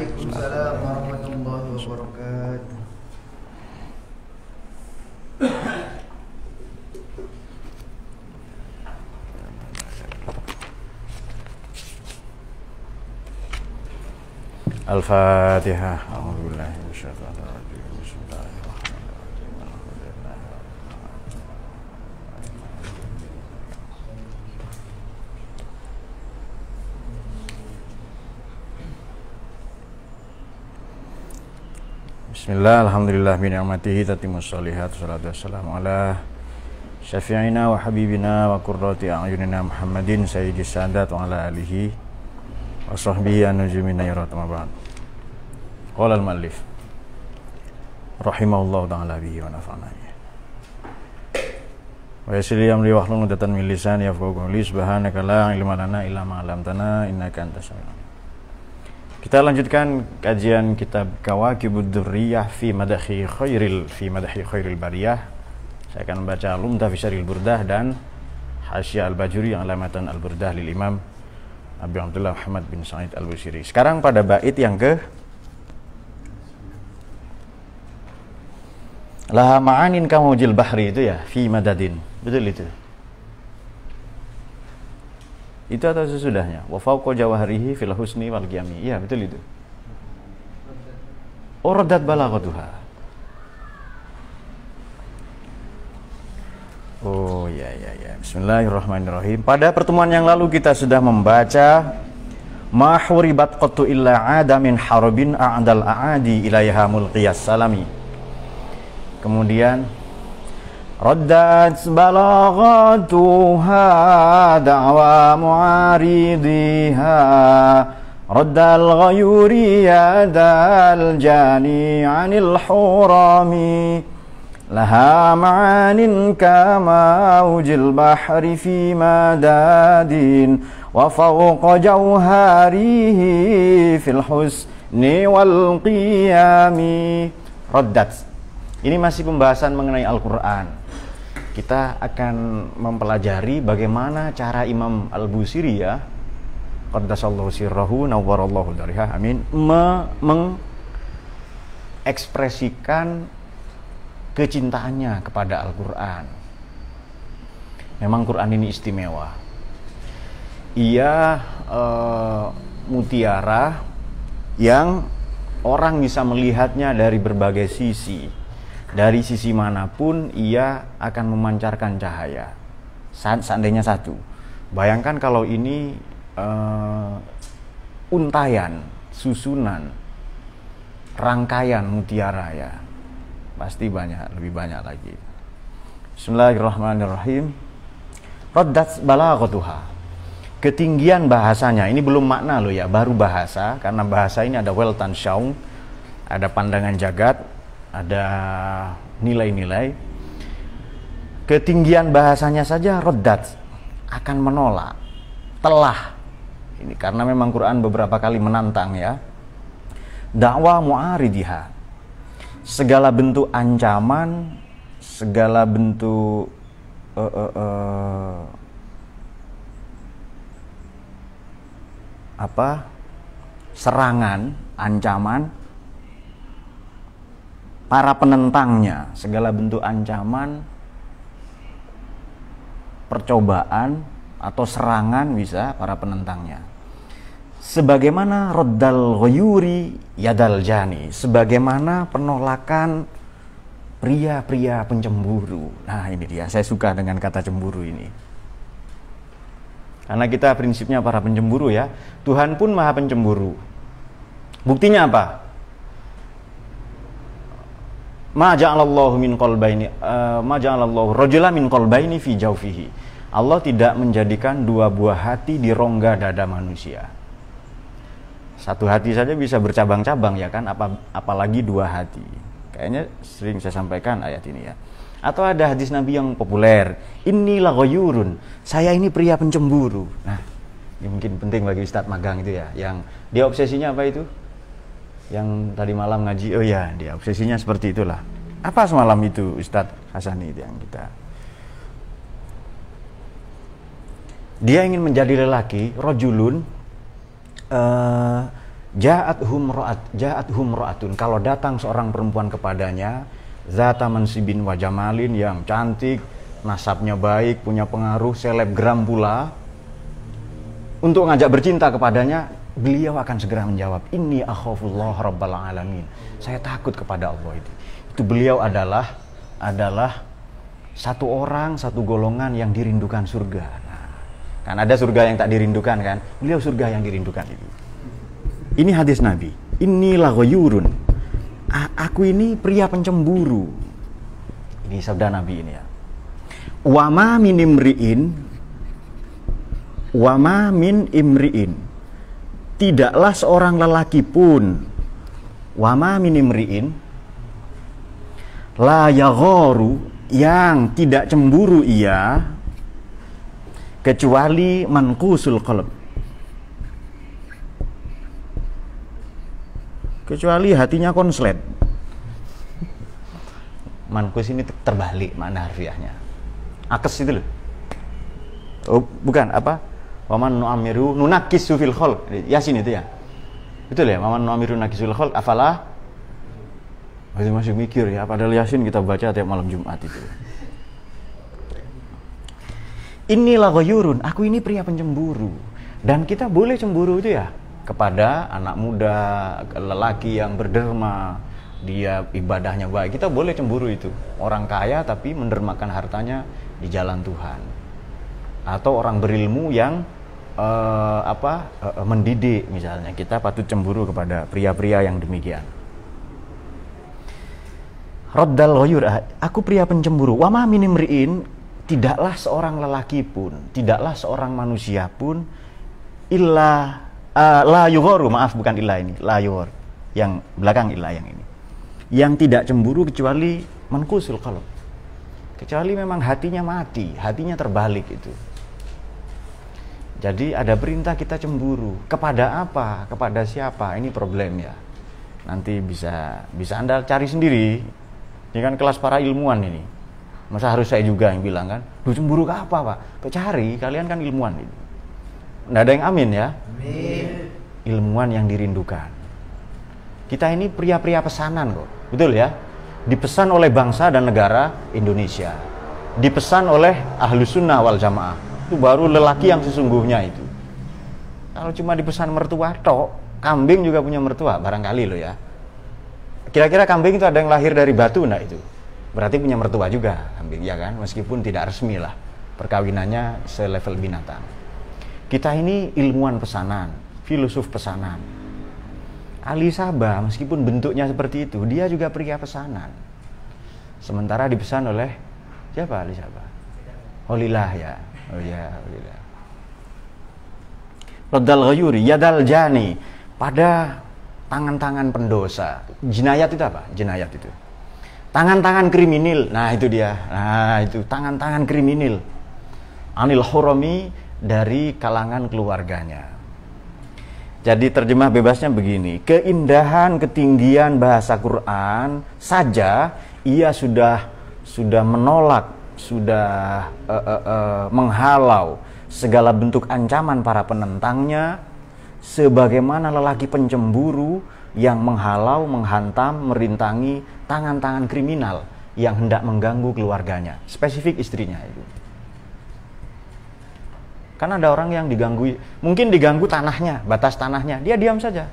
عليكم السلام ورحمة الله وبركاته. الفاتحة. أعوذ بالله من الشيطان Bismillah, Alhamdulillah bi ni'matihi tatimmus shalihat Salatu wassalamu ala syafi'ina wa habibina wa qurrati a'yunina Muhammadin sayyidis sadat wa ala alihi wa sahbihi anujumina yarat ma ba'd. Qala al-muallif rahimahullahu ta'ala bihi wa nafa'na. Wa yassir li amri wa hlul 'uqdatam min lisani yafqahu qawli subhanaka la ilma lana illa ma 'allamtana innaka antas kita lanjutkan kajian kitab Kawakibud Durriyah fi Madahi Khairil fi Madahi Khairil Bariyah. Saya akan membaca Lumta fi Syaril Burdah dan Hasyiah Al-Bajuri yang alamatan Al-Burdah lil Imam Abi Abdullah Muhammad bin Sa'id Al-Busiri. Sekarang pada bait yang ke Laha ma'anin kamujil bahri itu ya, fi madadin. Betul itu. Itu atau sesudahnya? Wa fauqa jawaharihi fil husni wal qiyami. Iya, betul itu. Oh, raddat balaghatuha. Oh, ya ya ya. Bismillahirrahmanirrahim. Pada pertemuan yang lalu kita sudah membaca ma huribat qattu illa ada min harbin a'dal a'adi ilaiha mulqiyas salami. Kemudian ردت بلاغتها دعوى معارضها رد الغيور يد الجاني عن الحرام لها معان كموج البحر في مداد وفوق جوهره في الحسن والقيام ردت ini masih pembahasan mengenai Al-Quran kita akan mempelajari bagaimana cara Imam Al-Busiri ya. Qaddasallahu sirrahu nawwarallahu dariha amin. Me mengekspresikan kecintaannya kepada Al-Quran. Memang Quran ini istimewa. Ia uh, mutiara yang orang bisa melihatnya dari berbagai sisi dari sisi mana pun ia akan memancarkan cahaya. Seandainya satu, bayangkan kalau ini uh, untayan, susunan, rangkaian mutiara ya, pasti banyak, lebih banyak lagi. Bismillahirrahmanirrahim. Raddat balaghatuha. Ketinggian bahasanya, ini belum makna loh ya, baru bahasa karena bahasa ini ada weltan syaung, ada pandangan jagat, ada nilai-nilai. Ketinggian bahasanya saja rodat akan menolak telah. Ini karena memang Quran beberapa kali menantang ya. Dakwah mu'aridiha. Segala bentuk ancaman segala bentuk uh, uh, uh, apa? Serangan ancaman para penentangnya, segala bentuk ancaman, percobaan atau serangan bisa para penentangnya. Sebagaimana roddal ghayuri yadal jani, sebagaimana penolakan pria-pria pencemburu. Nah, ini dia, saya suka dengan kata cemburu ini. Karena kita prinsipnya para pencemburu ya, Tuhan pun maha pencemburu. Buktinya apa? Ma ja'alallahu min qalbaini uh, ma ja'alallahu rajula min qalbaini fi jawfihi. Allah tidak menjadikan dua buah hati di rongga dada manusia. Satu hati saja bisa bercabang-cabang ya kan, apa apalagi dua hati. Kayaknya sering saya sampaikan ayat ini ya. Atau ada hadis Nabi yang populer, inilah ghayyurun, saya ini pria pencemburu. Nah, ini mungkin penting bagi Ustadz magang itu ya, yang dia obsesinya apa itu? Yang tadi malam ngaji oh ya dia obsesinya seperti itulah apa semalam itu Ustadz Hasani itu yang kita dia ingin menjadi lelaki rojulun uh, Ja'at humra'at, ja'at humra'atun. Kalau datang seorang perempuan kepadanya, zata mansibin wa jamalin yang cantik, nasabnya baik, punya pengaruh, selebgram pula. Untuk ngajak bercinta kepadanya, beliau akan segera menjawab, Ini akhafullah rabbal alamin. Saya takut kepada Allah itu. Itu beliau adalah adalah satu orang, satu golongan yang dirindukan surga. Nah, kan ada surga yang tak dirindukan kan? Beliau surga yang dirindukan itu. Ini hadis Nabi. Inilah ghayyurun. Aku ini pria pencemburu. Ini sabda Nabi ini ya. Wama min imri'in Wama min imri'in Tidaklah seorang lelaki pun Wama min imri'in La yagharu Yang tidak cemburu ia Kecuali mankusul qalb. Kecuali hatinya konslet. Mankus ini terbalik makna harfiahnya. Akes itu loh. Oh, bukan apa waman nu'amiru nunakisu fil khol yasin itu ya? Betul ya? Waman nu'amiru nunakisu fil khol afala? Masih masih mikir ya padahal yasin kita baca tiap malam jumat itu. Inilah goyurun aku ini pria pencemburu. Dan kita boleh cemburu itu ya? Kepada anak muda, lelaki yang berderma, dia ibadahnya baik. Kita boleh cemburu itu. Orang kaya tapi mendermakan hartanya di jalan Tuhan. Atau orang berilmu yang uh, apa uh, mendidik misalnya. Kita patut cemburu kepada pria-pria yang demikian. Roddal ghayur, aku pria pencemburu. Wama minimriin, tidaklah seorang lelaki pun, tidaklah seorang manusia pun illa uh, la yughoru maaf bukan ilah ini la yughor yang belakang ilah yang ini yang tidak cemburu kecuali mankusul kalau kecuali memang hatinya mati hatinya terbalik itu jadi ada perintah kita cemburu kepada apa kepada siapa ini problem ya nanti bisa bisa anda cari sendiri ini kan kelas para ilmuwan ini masa harus saya juga yang bilang kan lu cemburu ke apa pak cari kalian kan ilmuwan ini Nggak ada yang amin ya. Amin. Ilmuwan yang dirindukan. Kita ini pria-pria pesanan kok. Betul ya? Dipesan oleh bangsa dan negara Indonesia. Dipesan oleh ahlu sunnah wal jamaah. Itu baru lelaki yang sesungguhnya itu. Kalau cuma dipesan mertua tok, kambing juga punya mertua, barangkali lo ya. Kira-kira kambing itu ada yang lahir dari batu enggak itu? Berarti punya mertua juga kambing ya kan, meskipun tidak resmi lah perkawinannya selevel binatang. Kita ini ilmuwan pesanan, filosof pesanan. Ali Sabah meskipun bentuknya seperti itu, dia juga pria pesanan. Sementara dipesan oleh siapa Ali Sabah? Holillah ya. Oh ya, Holillah. Rodal ghayuri, yadal jani. Pada tangan-tangan pendosa. Jinayat itu apa? Jinayat itu. Tangan-tangan kriminal. Nah, itu dia. Nah, itu tangan-tangan kriminal. Anil hurami dari kalangan keluarganya. Jadi terjemah bebasnya begini, keindahan ketinggian bahasa Quran saja ia sudah sudah menolak, sudah uh, uh, uh, menghalau segala bentuk ancaman para penentangnya sebagaimana lelaki pencemburu yang menghalau, menghantam, merintangi tangan-tangan kriminal yang hendak mengganggu keluarganya, spesifik istrinya itu. Karena ada orang yang diganggu, mungkin diganggu tanahnya, batas tanahnya, dia diam saja.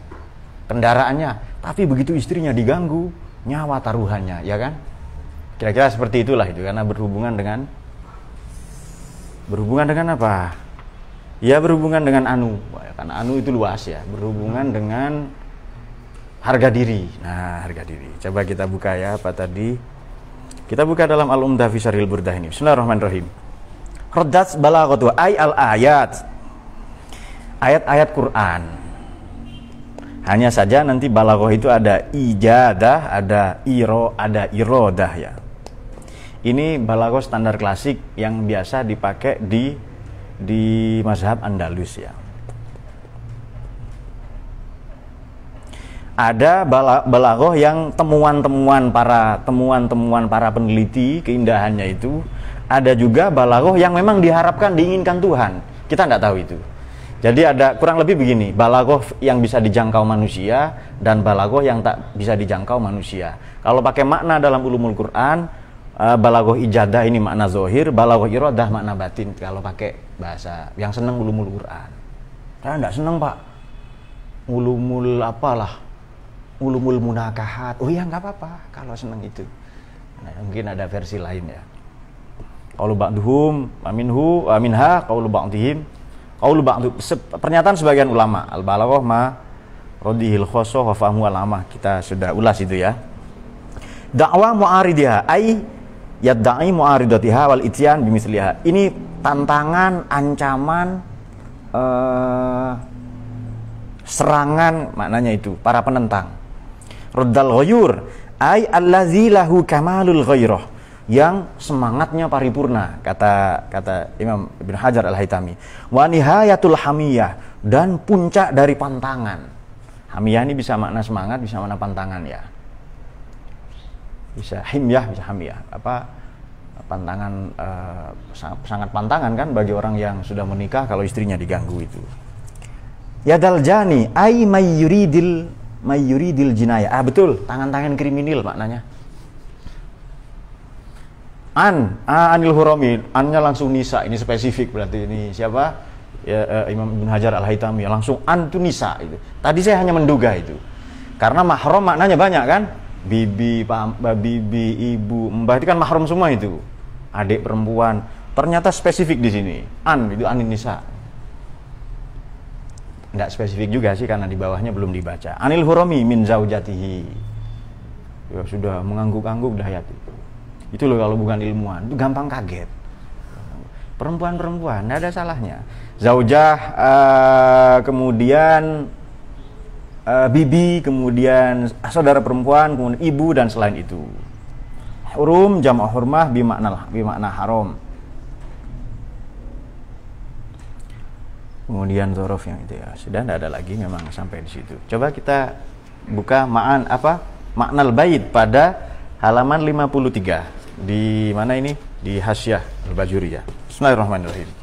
Kendaraannya, tapi begitu istrinya diganggu, nyawa taruhannya, ya kan? Kira-kira seperti itulah itu karena berhubungan dengan berhubungan dengan apa? Ya berhubungan dengan anu, karena anu itu luas ya, berhubungan dengan harga diri. Nah, harga diri. Coba kita buka ya apa tadi? Kita buka dalam Al-Umdah fi Syarhil Burdah ini. Bismillahirrahmanirrahim. Rodat balaghatu ay al ayat. Ayat-ayat Quran. Hanya saja nanti balaghah itu ada ijadah, ada iro, ada irodah ya. Ini balaghah standar klasik yang biasa dipakai di di mazhab Andalus ya. ada balaghah yang temuan-temuan para temuan-temuan para peneliti keindahannya itu ada juga balaghah yang memang diharapkan diinginkan Tuhan kita tidak tahu itu Jadi ada kurang lebih begini, balagoh yang bisa dijangkau manusia dan balagoh yang tak bisa dijangkau manusia. Kalau pakai makna dalam ulumul Quran, uh, balagoh ijadah ini makna zohir, balagoh irodah makna batin. Kalau pakai bahasa yang seneng ulumul Quran. Saya enggak seneng pak, ulumul apalah, ulumul munakahat. Oh iya nggak apa-apa kalau seneng itu. Nah, mungkin ada versi lain ya. Kalau ba'duhum aminhu aminha qaulu ba'dihim qaulu ba'du pernyataan sebagian ulama al balaghah ma radihil khosoh wa fahmu alama kita sudah ulas itu ya dakwah mu'aridiha ai yadda'i mu'aridatiha wal ityan bimisliha. Ini tantangan ancaman uh, serangan maknanya itu para penentang. Raddal ghayur ai allazi lahu kamalul ghairah yang semangatnya paripurna kata kata Imam Ibn Hajar Al Haytami wa nihayatul hamiyah dan puncak dari pantangan. Hamiyah ini bisa makna semangat bisa makna pantangan ya bisa himyah bisa hamiyah. Apa pantangan uh, sangat pantangan kan bagi orang yang sudah menikah kalau istrinya diganggu itu. Yadal jani ay mayyuridil mayyuridil jinayah ah betul. Tangan-tangan kriminal maknanya. An a anil hurami. Annya langsung nisa. Ini spesifik berarti ini siapa? Ya, uh, Imam Ibn Hajar al Haytami langsung an itu nisa itu. Tadi saya hanya menduga itu. Karena mahram maknanya banyak kan bibi pam, bibi ibu mbah itu kan mahram semua itu. Adik perempuan. Ternyata spesifik di sini. An itu anin nisa. Tidak spesifik juga sih karena di bawahnya belum dibaca. Anil hurami min zaujatihi. Ya sudah mengangguk-angguk dahayati itu loh kalau bukan ilmuwan, itu gampang kaget. Perempuan-perempuan, tidak ada salahnya. Zaujah, uh, kemudian uh, bibi, kemudian saudara perempuan, kemudian ibu dan selain itu. Hurum jama' hurmah bimakna bimakna haram. Kemudian zorof yang itu ya sudah tidak ada lagi memang sampai di situ. Coba kita buka ma'an apa maknal bait pada halaman 53 di mana ini? Di Hasyah Al-Bajuriyah. Bismillahirrahmanirrahim.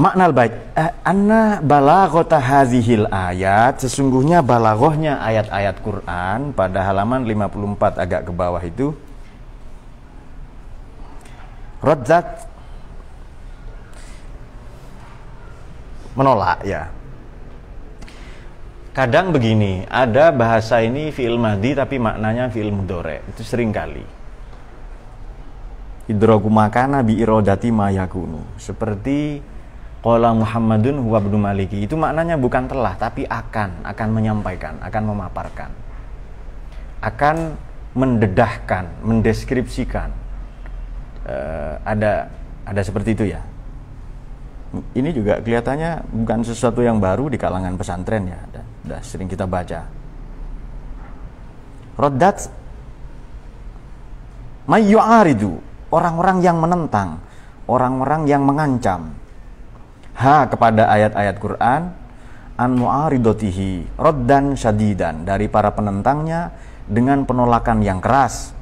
Makna al-bait eh, anna balaghata hadhil ayat sesungguhnya balaghahnya ayat-ayat Quran pada halaman 54 agak ke bawah itu Radzat menolak ya kadang begini, ada bahasa ini fi'il madi tapi maknanya fi'il mudore. Itu sering kali. Idroku makana bi irodati mayakunu. Seperti Qala Muhammadun huwa abdu maliki. Itu maknanya bukan telah tapi akan, akan menyampaikan, akan memaparkan. Akan mendedahkan, mendeskripsikan. Uh, ada ada seperti itu ya ini juga kelihatannya bukan sesuatu yang baru di kalangan pesantren ya sudah sering kita baca Rodat mayyu'aridu orang-orang yang menentang orang-orang yang mengancam ha kepada ayat-ayat Quran an mu'aridotihi roddan syadidan dari para penentangnya dengan penolakan yang keras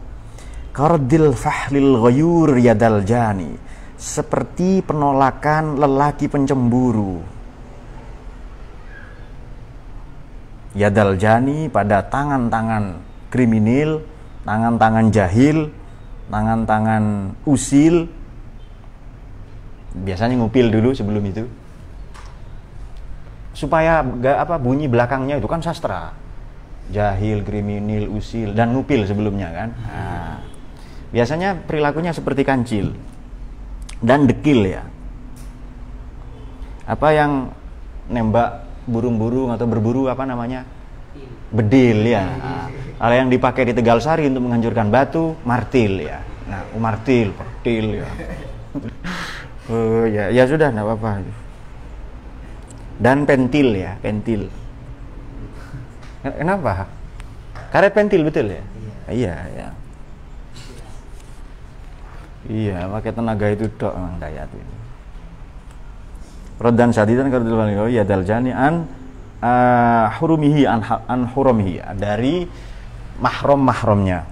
kardil fahlil ghayur yadal jani seperti penolakan lelaki pencemburu. Yadal jani pada tangan-tangan kriminal, tangan-tangan jahil, tangan-tangan usil. Biasanya ngupil dulu sebelum itu. Supaya gak apa bunyi belakangnya itu kan sastra. Jahil, kriminal, usil dan ngupil sebelumnya kan. Nah, biasanya perilakunya seperti kancil dan dekil ya apa yang nembak burung-burung atau berburu apa namanya bedil ya nah, yang dipakai di Tegal Sari untuk menghancurkan batu martil ya nah martil martil ya oh ya ya sudah nggak apa-apa. Dan pentil ya pentil. Kenapa? Karet pentil betul ya? Iya iya. Iya, pakai tenaga itu dok memang dayat itu. Rodan sadidan kalau ya daljani an uh, hurumihi an, an hurumihi. Dari mahrom mahramnya.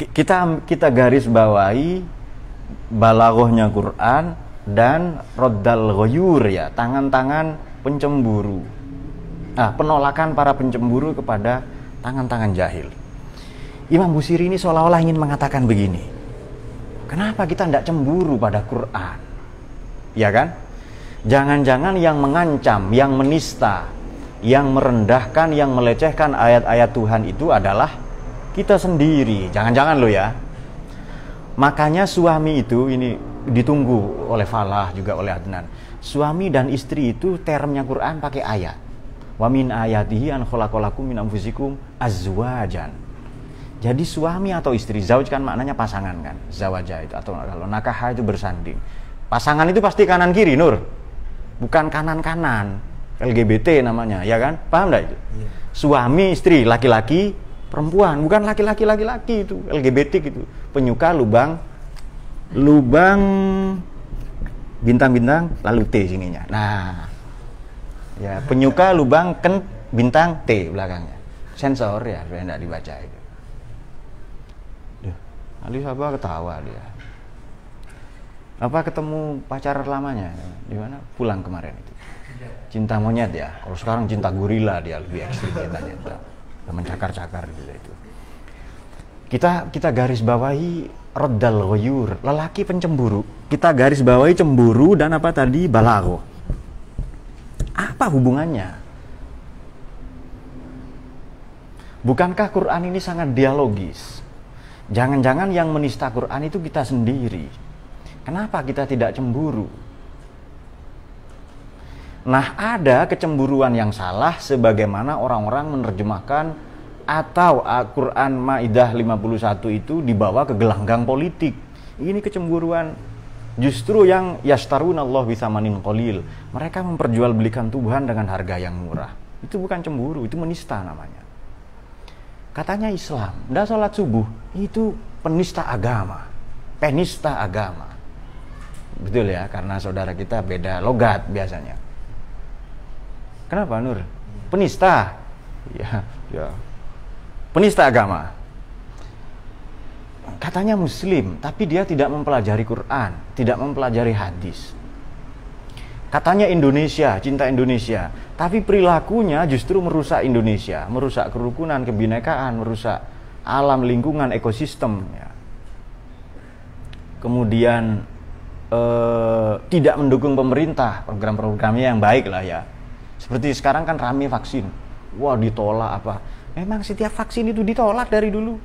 Kita kita garis bawahi balagohnya Quran dan roddal ghoyur ya, tangan-tangan pencemburu. Ah, penolakan para pencemburu kepada tangan-tangan jahil. Imam Busiri ini seolah-olah ingin mengatakan begini. Kenapa kita tidak cemburu pada Quran? Ya kan? Jangan-jangan yang mengancam, yang menista, yang merendahkan, yang melecehkan ayat-ayat Tuhan itu adalah kita sendiri. Jangan-jangan lo ya. Makanya suami itu ini ditunggu oleh Falah juga oleh Adnan. Suami dan istri itu termnya Quran pakai ayat. Wa min ayatihi an khalaqalakum min anfusikum azwajan. Jadi suami atau istri, zauj kan maknanya pasangan kan, zawaja itu atau kalau nakah itu bersanding. Pasangan itu pasti kanan kiri, Nur. Bukan kanan kanan. LGBT namanya, ya kan? Paham enggak itu? Iya. Suami, istri, laki-laki, perempuan, bukan laki-laki laki-laki itu, LGBT gitu. Penyuka lubang lubang bintang-bintang lalu T sininya. Nah, ya penyuka lubang ken bintang T belakangnya. Sensor ya, sudah tidak dibaca itu. Ali Sabah ketawa dia. Apa ketemu pacar lamanya? Di mana? Pulang kemarin itu. Cinta monyet ya. Kalau sekarang cinta gorila dia lebih ekstrim cintanya. Mencakar-cakar gitu itu. Kita kita garis bawahi Rodal goyur, lelaki pencemburu. Kita garis bawahi cemburu dan apa tadi balago. Apa hubungannya? Bukankah Quran ini sangat dialogis? Jangan-jangan yang menista Quran itu kita sendiri. Kenapa kita tidak cemburu? Nah, ada kecemburuan yang salah sebagaimana orang-orang menerjemahkan atau Al-Quran Ma'idah 51 itu dibawa ke gelanggang politik. Ini kecemburuan justru yang yastarun Allah bisamanin kolil. Mereka memperjualbelikan Tuhan dengan harga yang murah. Itu bukan cemburu, itu menista namanya. Katanya Islam, tidak sholat subuh, itu penista agama. Penista agama. Betul ya, karena saudara kita beda logat biasanya. Kenapa Nur? Penista. Ya, ya penista agama. Katanya muslim, tapi dia tidak mempelajari Quran, tidak mempelajari hadis. Katanya Indonesia, cinta Indonesia, tapi perilakunya justru merusak Indonesia, merusak kerukunan, kebinekaan, merusak alam lingkungan, ekosistem. Ya. Kemudian eh, tidak mendukung pemerintah program-programnya yang baik lah ya. Seperti sekarang kan rame vaksin, wah ditolak apa Memang setiap vaksin itu ditolak dari dulu.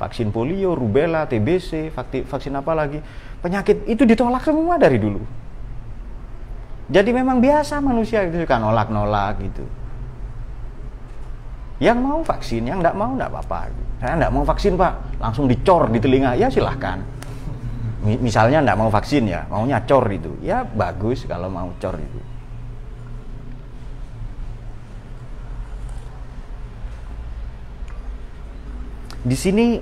Vaksin polio, rubella, TBC, vaksin apa lagi. Penyakit itu ditolak semua dari dulu. Jadi memang biasa manusia itu suka nolak-nolak gitu. Yang mau vaksin, yang tidak mau tidak apa-apa. Saya tidak mau vaksin pak, langsung dicor di telinga. Ya silahkan. Misalnya tidak mau vaksin ya, maunya cor itu. Ya bagus kalau mau cor itu. Di sini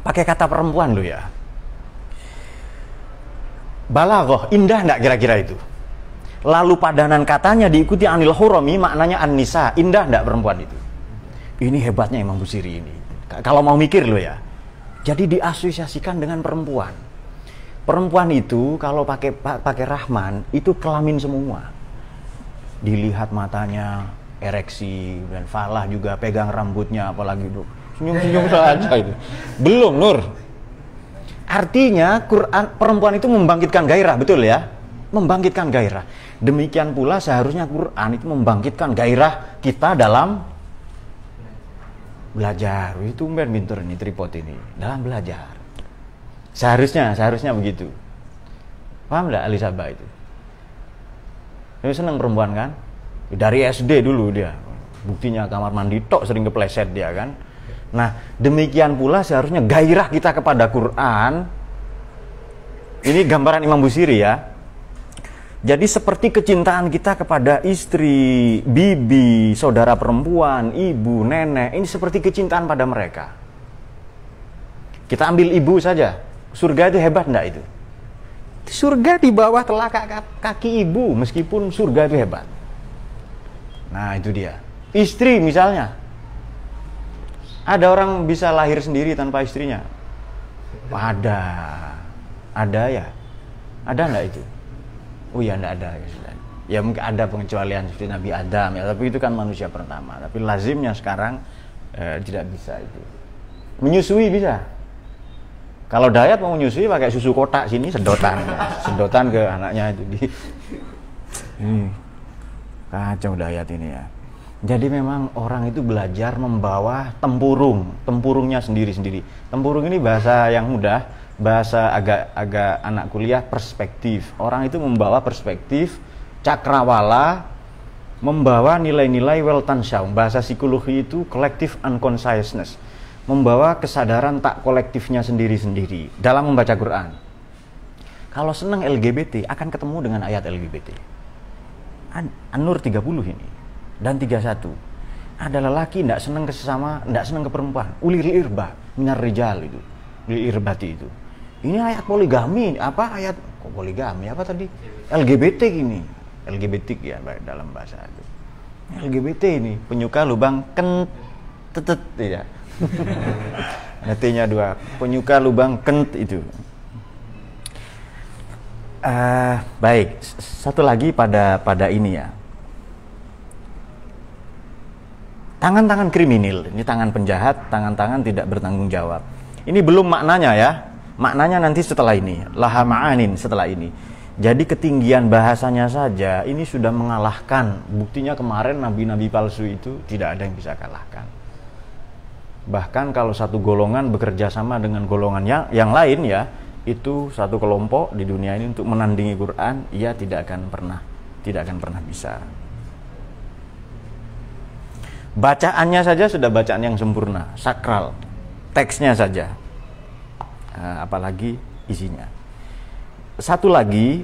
pakai kata perempuan lo ya. Balagoh, indah enggak kira-kira itu? Lalu padanan katanya diikuti anil hurami, maknanya an-nisa. Indah enggak perempuan itu? Ini hebatnya Imam Busiri ini. Kalau mau mikir lo ya. Jadi diasosiasikan dengan perempuan. Perempuan itu kalau pakai pakai Rahman itu kelamin semua. Dilihat matanya, ereksi dan falah juga pegang rambutnya apalagi tuh Senyum-senyum saja itu. Belum, Nur. Artinya Quran perempuan itu membangkitkan gairah, betul ya? Membangkitkan gairah. Demikian pula seharusnya Quran itu membangkitkan gairah kita dalam belajar. Itu umben pinter ini tripod ini dalam belajar. Seharusnya, seharusnya begitu. Paham nggak Alisaba itu? Dia seneng perempuan kan? Dari SD dulu dia. Buktinya kamar mandi tok sering kepleset dia kan Nah, demikian pula seharusnya gairah kita kepada Quran. Ini gambaran Imam Busiri ya. Jadi seperti kecintaan kita kepada istri, bibi, saudara perempuan, ibu, nenek, ini seperti kecintaan pada mereka. Kita ambil ibu saja. Surga itu hebat enggak itu? Surga di bawah telapak kaki ibu, meskipun surga itu hebat. Nah, itu dia. Istri misalnya, ada orang bisa lahir sendiri tanpa istrinya? Ada. Ada ya? Ada nggak itu? Oh iya nggak ada ya. Ya mungkin ada pengecualian seperti Nabi Adam ya, tapi itu kan manusia pertama. Tapi lazimnya sekarang eh, tidak bisa itu. Menyusui bisa. Kalau diet mau menyusui pakai susu kotak sini sedotan, sedotan ke anaknya itu di. Hmm. Kacau diet ini ya. Jadi memang orang itu belajar membawa tempurung, tempurungnya sendiri-sendiri. Tempurung ini bahasa yang mudah, bahasa agak agak anak kuliah perspektif. Orang itu membawa perspektif cakrawala, membawa nilai-nilai Weltanschauung. Bahasa psikologi itu collective unconsciousness, membawa kesadaran tak kolektifnya sendiri-sendiri dalam membaca Quran. Kalau senang LGBT akan ketemu dengan ayat LGBT. An-Nur 30 ini dan 31 ada lelaki tidak senang ke sesama tidak senang ke perempuan. Ulir irba minar rijal itu ulir irbati itu. Ini ayat poligami apa ayat kok poligami apa tadi? LGBT gini LGBT ya dalam bahasa itu. LGBT ini penyuka lubang kent tetet ya Nantinya dua penyuka lubang kent itu. Uh, baik satu lagi pada pada ini ya tangan-tangan kriminal, ini tangan penjahat, tangan-tangan tidak bertanggung jawab. Ini belum maknanya ya, maknanya nanti setelah ini, laha ma'anin setelah ini. Jadi ketinggian bahasanya saja ini sudah mengalahkan. Buktinya kemarin nabi-nabi palsu itu tidak ada yang bisa kalahkan. Bahkan kalau satu golongan bekerja sama dengan golongan yang, yang lain ya, itu satu kelompok di dunia ini untuk menandingi Quran, ia tidak akan pernah tidak akan pernah bisa bacaannya saja sudah bacaan yang sempurna, sakral, teksnya saja, uh, apalagi isinya. Satu lagi,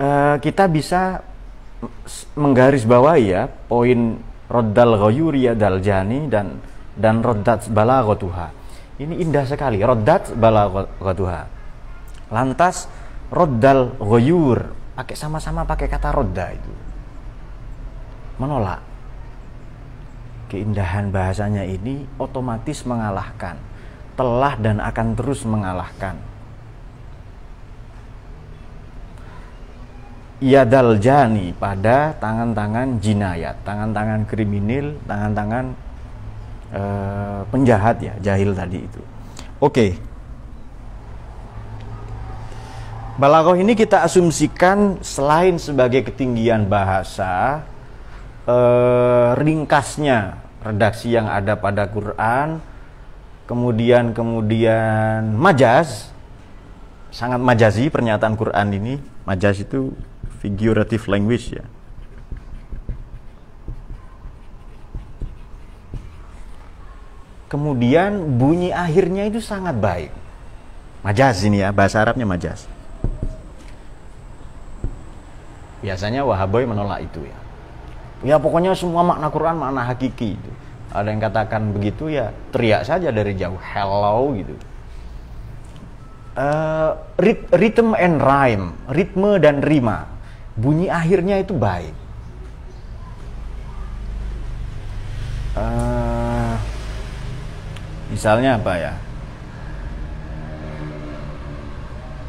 uh, kita bisa menggarisbawahi ya poin roddal ghayuri dal jani dan dan roddat balaghatuha. Ini indah sekali, roddat balaghatuha. Lantas roddal ghayur, pakai sama-sama pakai kata rodda itu. Menolak keindahan bahasanya ini otomatis mengalahkan, telah dan akan terus mengalahkan. Yadal jani pada tangan-tangan jinayat, tangan-tangan kriminal, tangan-tangan uh, penjahat ya, jahil tadi itu. Oke. Okay. Balaghah ini kita asumsikan selain sebagai ketinggian bahasa, eh, ringkasnya redaksi yang ada pada Quran, kemudian kemudian majaz, sangat majazi pernyataan Quran ini. Majaz itu figurative language ya. Kemudian bunyi akhirnya itu sangat baik. Majaz ini ya, bahasa Arabnya majaz. Biasanya Wahaboy menolak itu ya ya pokoknya semua makna Quran makna hakiki itu. Ada yang katakan begitu ya teriak saja dari jauh. Hello gitu. Uh, rhythm and rhyme ritme dan rima. Bunyi akhirnya itu baik. Uh, misalnya apa ya?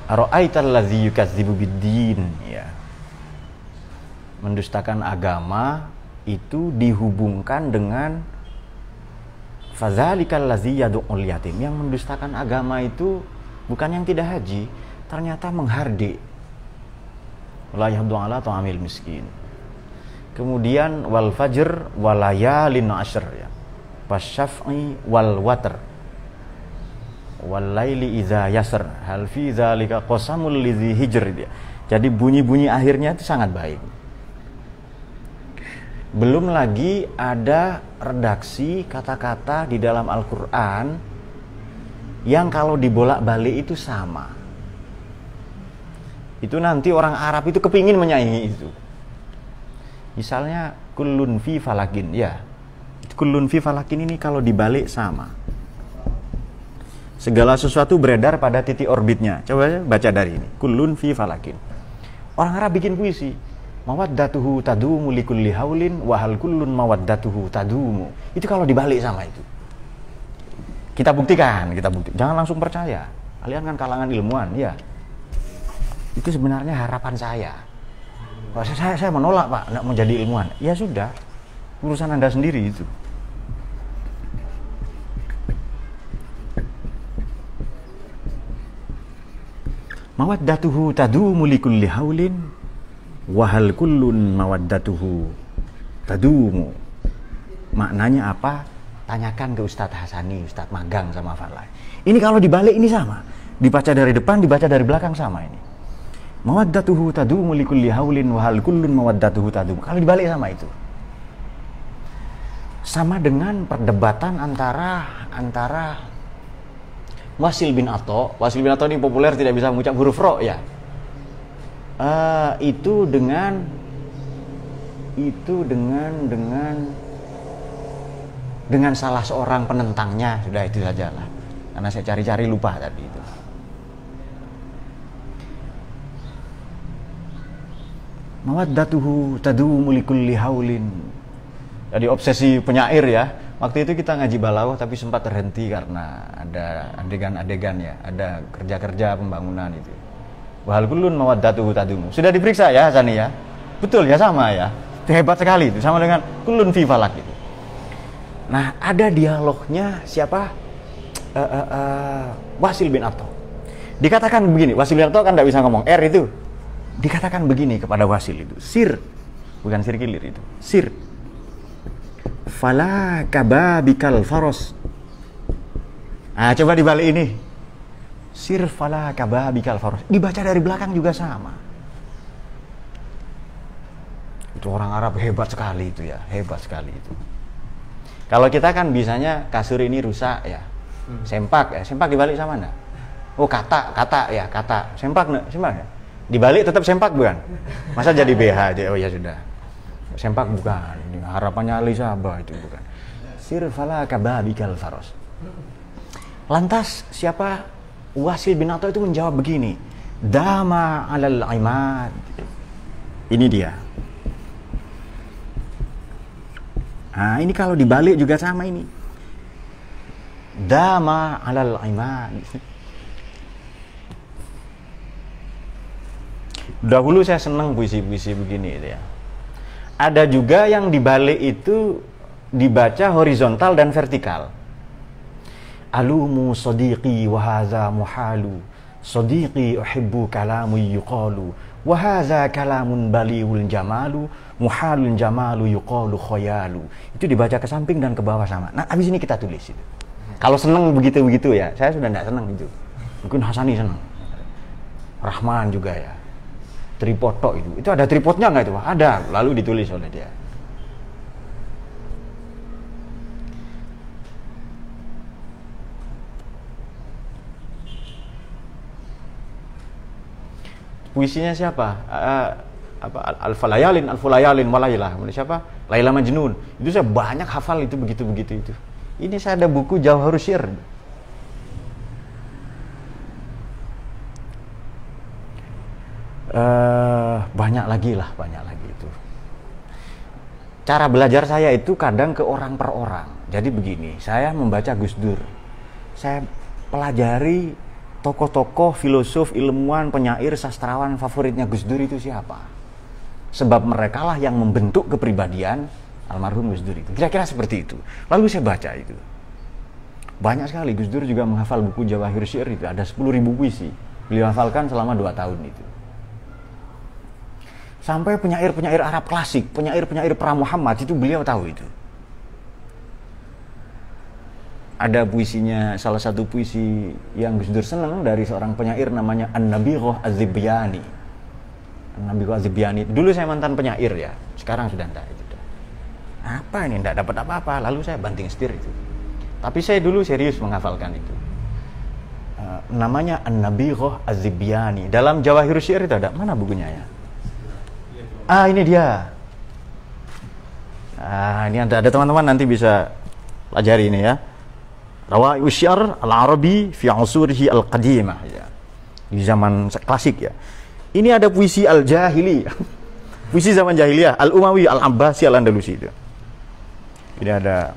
Ara'aital ladzi yukadzibu biddin mendustakan agama itu dihubungkan dengan fazalikal ladzi yad'ul yatim. Yang mendustakan agama itu bukan yang tidak haji ternyata menghardik. La yahdu ala ta'amil miskin. Kemudian wal fajr walayalin ashr ya. Wasyaf'i wal watr. Wal laili idza yasr. Hal fi dzalika qasamul lidzi hijr jadi bunyi-bunyi akhirnya itu sangat baik belum lagi ada redaksi kata-kata di dalam Al-Quran yang kalau dibolak-balik itu sama. Itu nanti orang Arab itu kepingin menyaingi itu. Misalnya kulun fi falakin, ya. Kulun fi falakin ini kalau dibalik sama. Segala sesuatu beredar pada titik orbitnya. Coba baca dari ini. Kulun fi falakin. Orang Arab bikin puisi mawaddatuhu tadumu likulli haulin wa hal kullun mawaddatuhu tadumu. Itu kalau dibalik sama itu. Kita buktikan, kita bukti. Jangan langsung percaya. Kalian kan kalangan ilmuwan, ya. Itu sebenarnya harapan saya. Saya, saya menolak Pak, nggak mau jadi ilmuwan. Ya sudah, urusan Anda sendiri itu. Mawaddatuhu tadumu likulli haulin wahal kullun mawaddatuhu tadumu. Maknanya apa? Tanyakan ke Ustadz Hasani, Ustadz Magang sama Falai. Ini kalau dibalik ini sama. Dibaca dari depan, dibaca dari belakang sama ini. Mawaddatuhu tadumu likulli haulin wahal kullun mawaddatuhu tadumu. Kalau dibalik sama itu. Sama dengan perdebatan antara antara Wasil bin Ato, Wasil bin Ato ini populer tidak bisa mengucap huruf ro ya. Uh, itu dengan itu dengan dengan dengan salah seorang penentangnya sudah itu saja lah. Karena saya cari-cari lupa tadi itu. Mawaddatuhu tadumu likulli haulin. Jadi obsesi penyair ya Waktu itu kita ngaji balawah tapi sempat terhenti karena ada adegan-adegan ya, ada kerja-kerja pembangunan itu. Wahal kulun mawaddatuhu tadumu. Sudah diperiksa ya Hasani ya? Betul ya sama ya. Hebat sekali itu sama dengan kulun fi falak itu. Nah, ada dialognya siapa? Uh, uh, uh, Wasil bin Ato. Dikatakan begini, Wasil bin Ato kan tidak bisa ngomong R itu. Dikatakan begini kepada Wasil itu, sir, bukan sir kilir itu, sir fala kababikal faros nah coba dibalik ini sir fala kababikal faros dibaca dari belakang juga sama. Itu orang Arab hebat sekali itu ya hebat sekali itu. Kalau kita kan bisanya kasur ini rusak ya. Hmm. sempak ya. Sempak dibalik sama enggak? Oh kata kata ya kata. Sempak enggak? Sempak ya? Dibalik tetap sempak bukan? Masa jadi BH aja? Oh ya sudah. Sempak bukan. Harapannya Ali Sabah itu bukan. Sir fala kababikal faros lantas siapa Wasil bin Atta itu menjawab begini dama alal imad. Ini dia. Nah ini kalau dibalik juga sama ini. Dama alal imad. Dahulu saya senang puisi-puisi begini itu ya. Ada juga yang dibalik itu dibaca horizontal dan vertikal. Alumu sadiqi wahaza muhalu Sadiqi uhibbu kalamu yuqalu Wahaza kalamun baliul jamalu Muhalun jamalu yuqalu khoyalu Itu dibaca ke samping dan ke bawah sama Nah habis ini kita tulis itu Kalau seneng begitu-begitu ya Saya sudah tidak senang itu Mungkin Hasani senang Rahman juga ya tripod itu. Itu ada tripodnya nggak itu? Ada. Lalu ditulis oleh dia. Puisinya siapa? Uh, apa Al-Falayalin, Al-Fulayalin, Walailah. Siapa? Laila Majnun. Itu saya banyak hafal itu begitu-begitu itu. Ini saya ada buku Jawharus Syair. uh, banyak lagi lah banyak lagi itu cara belajar saya itu kadang ke orang per orang jadi begini saya membaca Gus Dur saya pelajari tokoh-tokoh filosof ilmuwan penyair sastrawan favoritnya Gus Dur itu siapa? Sebab mereka lah yang membentuk kepribadian almarhum Gus Dur itu. Kira-kira seperti itu. Lalu saya baca itu. Banyak sekali. Gus Dur juga menghafal buku Jawahir Syair itu. Ada 10.000 puisi. Beliau hafalkan selama 2 tahun itu. Sampai penyair-penyair Arab klasik, penyair-penyair pra Muhammad itu beliau tahu itu. Ada puisinya, salah satu puisi yang Gus Dur senang dari seorang penyair namanya An-Nabighah Az-Zibyani. An-Nabighah Az-Zibyani. Dulu saya mantan penyair ya, sekarang sudah enggak itu. Apa ini enggak dapat apa-apa, lalu saya banting setir itu. Tapi saya dulu serius menghafalkan itu. Uh, namanya An-Nabighah Az-Zibyani. Dalam Jawahir Syair itu ada, mana bukunya ya? Ah ini dia. Ah ini ada teman-teman nanti bisa pelajari ini ya. Rawa Usyar al-Arabi fi usurihi al-qadimah ya. Di zaman klasik ya. Ini ada puisi al-jahili. puisi zaman jahiliyah, al-Umawi, al-Abbasi, al-Andalusi itu. Ini ada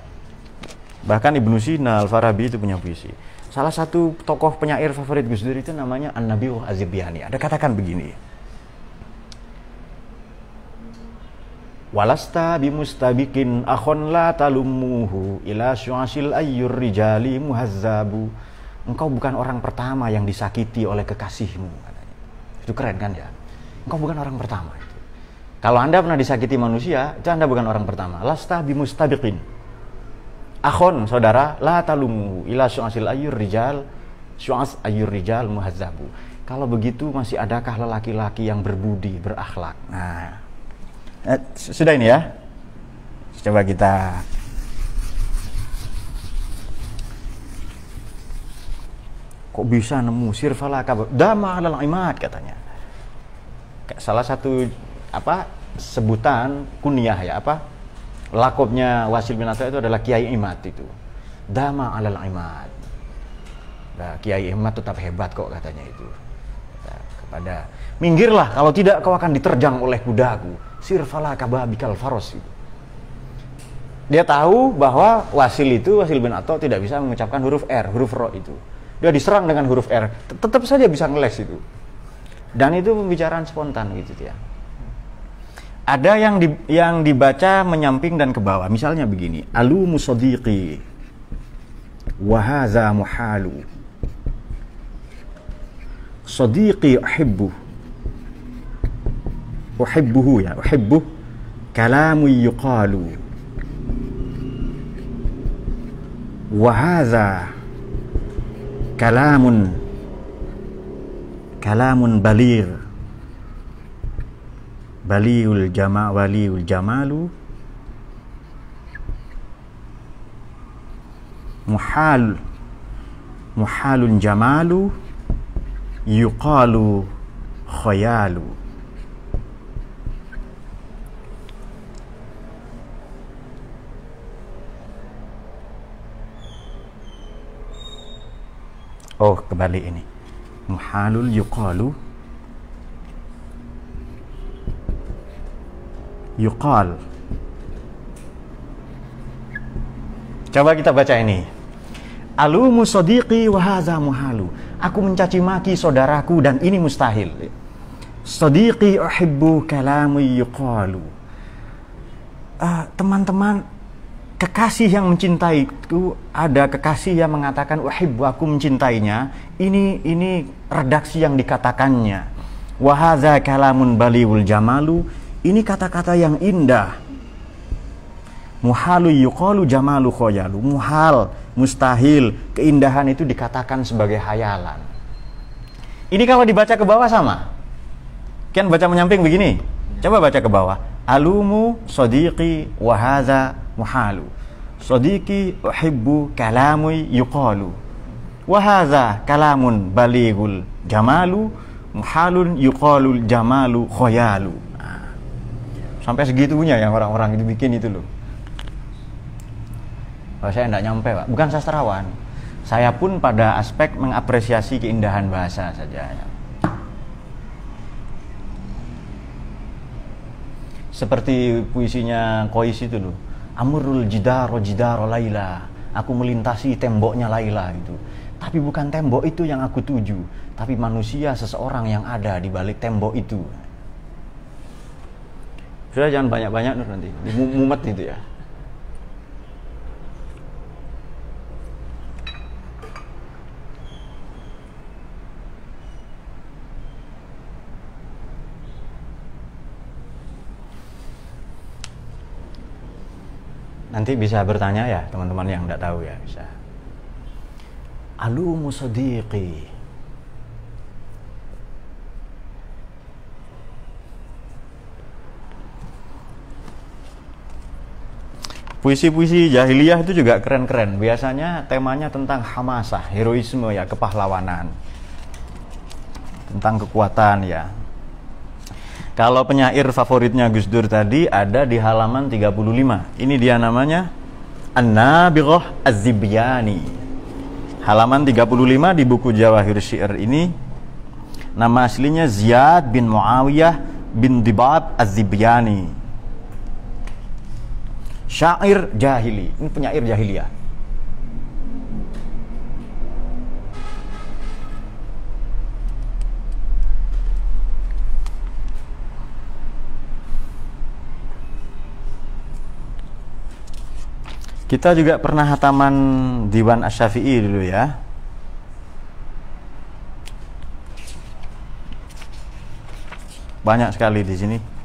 bahkan Ibnu Sina, Al-Farabi itu punya puisi. Salah satu tokoh penyair favorit Gus Dur itu namanya An-Nabi Azibyani. Ada katakan begini. Walasta bimustabikin akhon la talumuhu ila syuasil ayyur rijali muhazzabu. Engkau bukan orang pertama yang disakiti oleh kekasihmu. Itu keren kan ya? Engkau bukan orang pertama. Kalau Anda pernah disakiti manusia, itu Anda bukan orang pertama. Lasta bimustabikin. Akhon, saudara, la talumuhu ila syuasil ayyur rijal syuas ayyur rijal muhazzabu. Kalau begitu masih adakah lelaki-laki yang berbudi, berakhlak? Nah, Eh, sudah ini ya. Coba kita Kok bisa nemu sirfala kabar dama adalah imat katanya. Salah satu apa sebutan kunyah ya apa lakopnya Wasil bin itu adalah Kiai Imat itu. Dama alal imat. Nah, Kiai Imat tetap hebat kok katanya itu. Nah, kepada minggirlah kalau tidak kau akan diterjang oleh kudaku sirfala kababikal faros itu. Dia tahu bahwa Wasil itu, Wasil bin Atta tidak bisa mengucapkan huruf R, huruf ro itu. Dia diserang dengan huruf R, tetap saja bisa ngeles itu. Dan itu pembicaraan spontan gitu ya. Ada yang di, yang dibaca menyamping dan ke bawah. Misalnya begini, alu musadiqi wahaza muhalu. Sadiqi uhibbu uhibbuhu ya uhibbuh kalamu yuqalu wa hadha kalamun kalamun baligh baliul jama waliul jamalu muhal muhalun jamalu yuqalu Oh, kembali ini. Muhalul yuqalu yuqal. Coba kita baca ini. Alu musadiqi wa hadza muhalu. Aku mencaci maki saudaraku dan ini mustahil. Sadiqi uhibbu kalamu yuqalu. Uh, teman-teman kekasih yang mencintai itu ada kekasih yang mengatakan uhibbu aku mencintainya. Ini ini redaksi yang dikatakannya. Wahaza kalamun baliul jamalu. Ini kata-kata yang indah. Muhalu yuqalu jamalu khoyalu. Muhal mustahil. Keindahan itu dikatakan sebagai hayalan. Ini kalau dibaca ke bawah sama? Kan baca menyamping begini? Coba baca ke bawah alumu sodiqi wahaza muhalu. Sadiqi uhibbu kalamu yuqalu. Wa hadza kalamun balighul jamalu muhalun yuqalul jamalu khoyalu. Sampai segitunya yang orang-orang itu bikin itu loh. Oh, saya tidak nyampe pak. Bukan sastrawan. Saya pun pada aspek mengapresiasi keindahan bahasa saja. Seperti puisinya Kois itu loh. Amurul jidaro jidaro laila. Aku melintasi temboknya Laila itu. Tapi bukan tembok itu yang aku tuju. Tapi manusia seseorang yang ada di balik tembok itu. Sudah jangan banyak-banyak nanti. Mumet itu ya Nanti bisa bertanya ya teman-teman yang tidak tahu ya bisa. Alu musadiqi. Puisi-puisi jahiliyah itu juga keren-keren. Biasanya temanya tentang hamasah, heroisme ya, kepahlawanan. Tentang kekuatan ya, kalau penyair favoritnya Gus Dur tadi ada di halaman 35. Ini dia namanya An-Nabirah Az-Zibyani. Halaman 35 di buku Jawahir Syair ini nama aslinya Ziyad bin Muawiyah bin Dibab Az-Zibyani. Syair jahili. Ini penyair jahiliyah. Kita juga pernah hataman Diwan Asy-Syafi'i dulu ya. Banyak sekali di sini.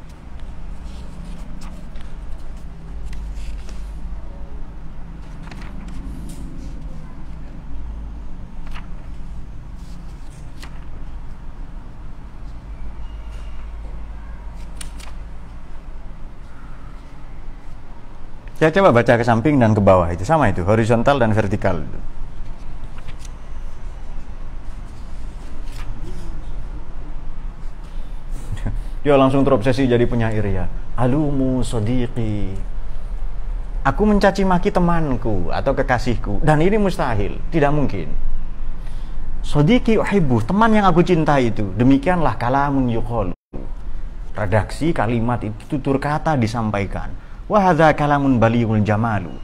Ya coba baca ke samping dan ke bawah itu sama itu horizontal dan vertikal. Dia langsung terobsesi jadi penyair ya. Alumu sodiqi. Aku mencaci maki temanku atau kekasihku dan ini mustahil, tidak mungkin. Sodiqi uhibbu, teman yang aku cintai itu. Demikianlah kalamun yuqalu. Redaksi kalimat itu tutur kata disampaikan Wahada kalamun baliul jamalu.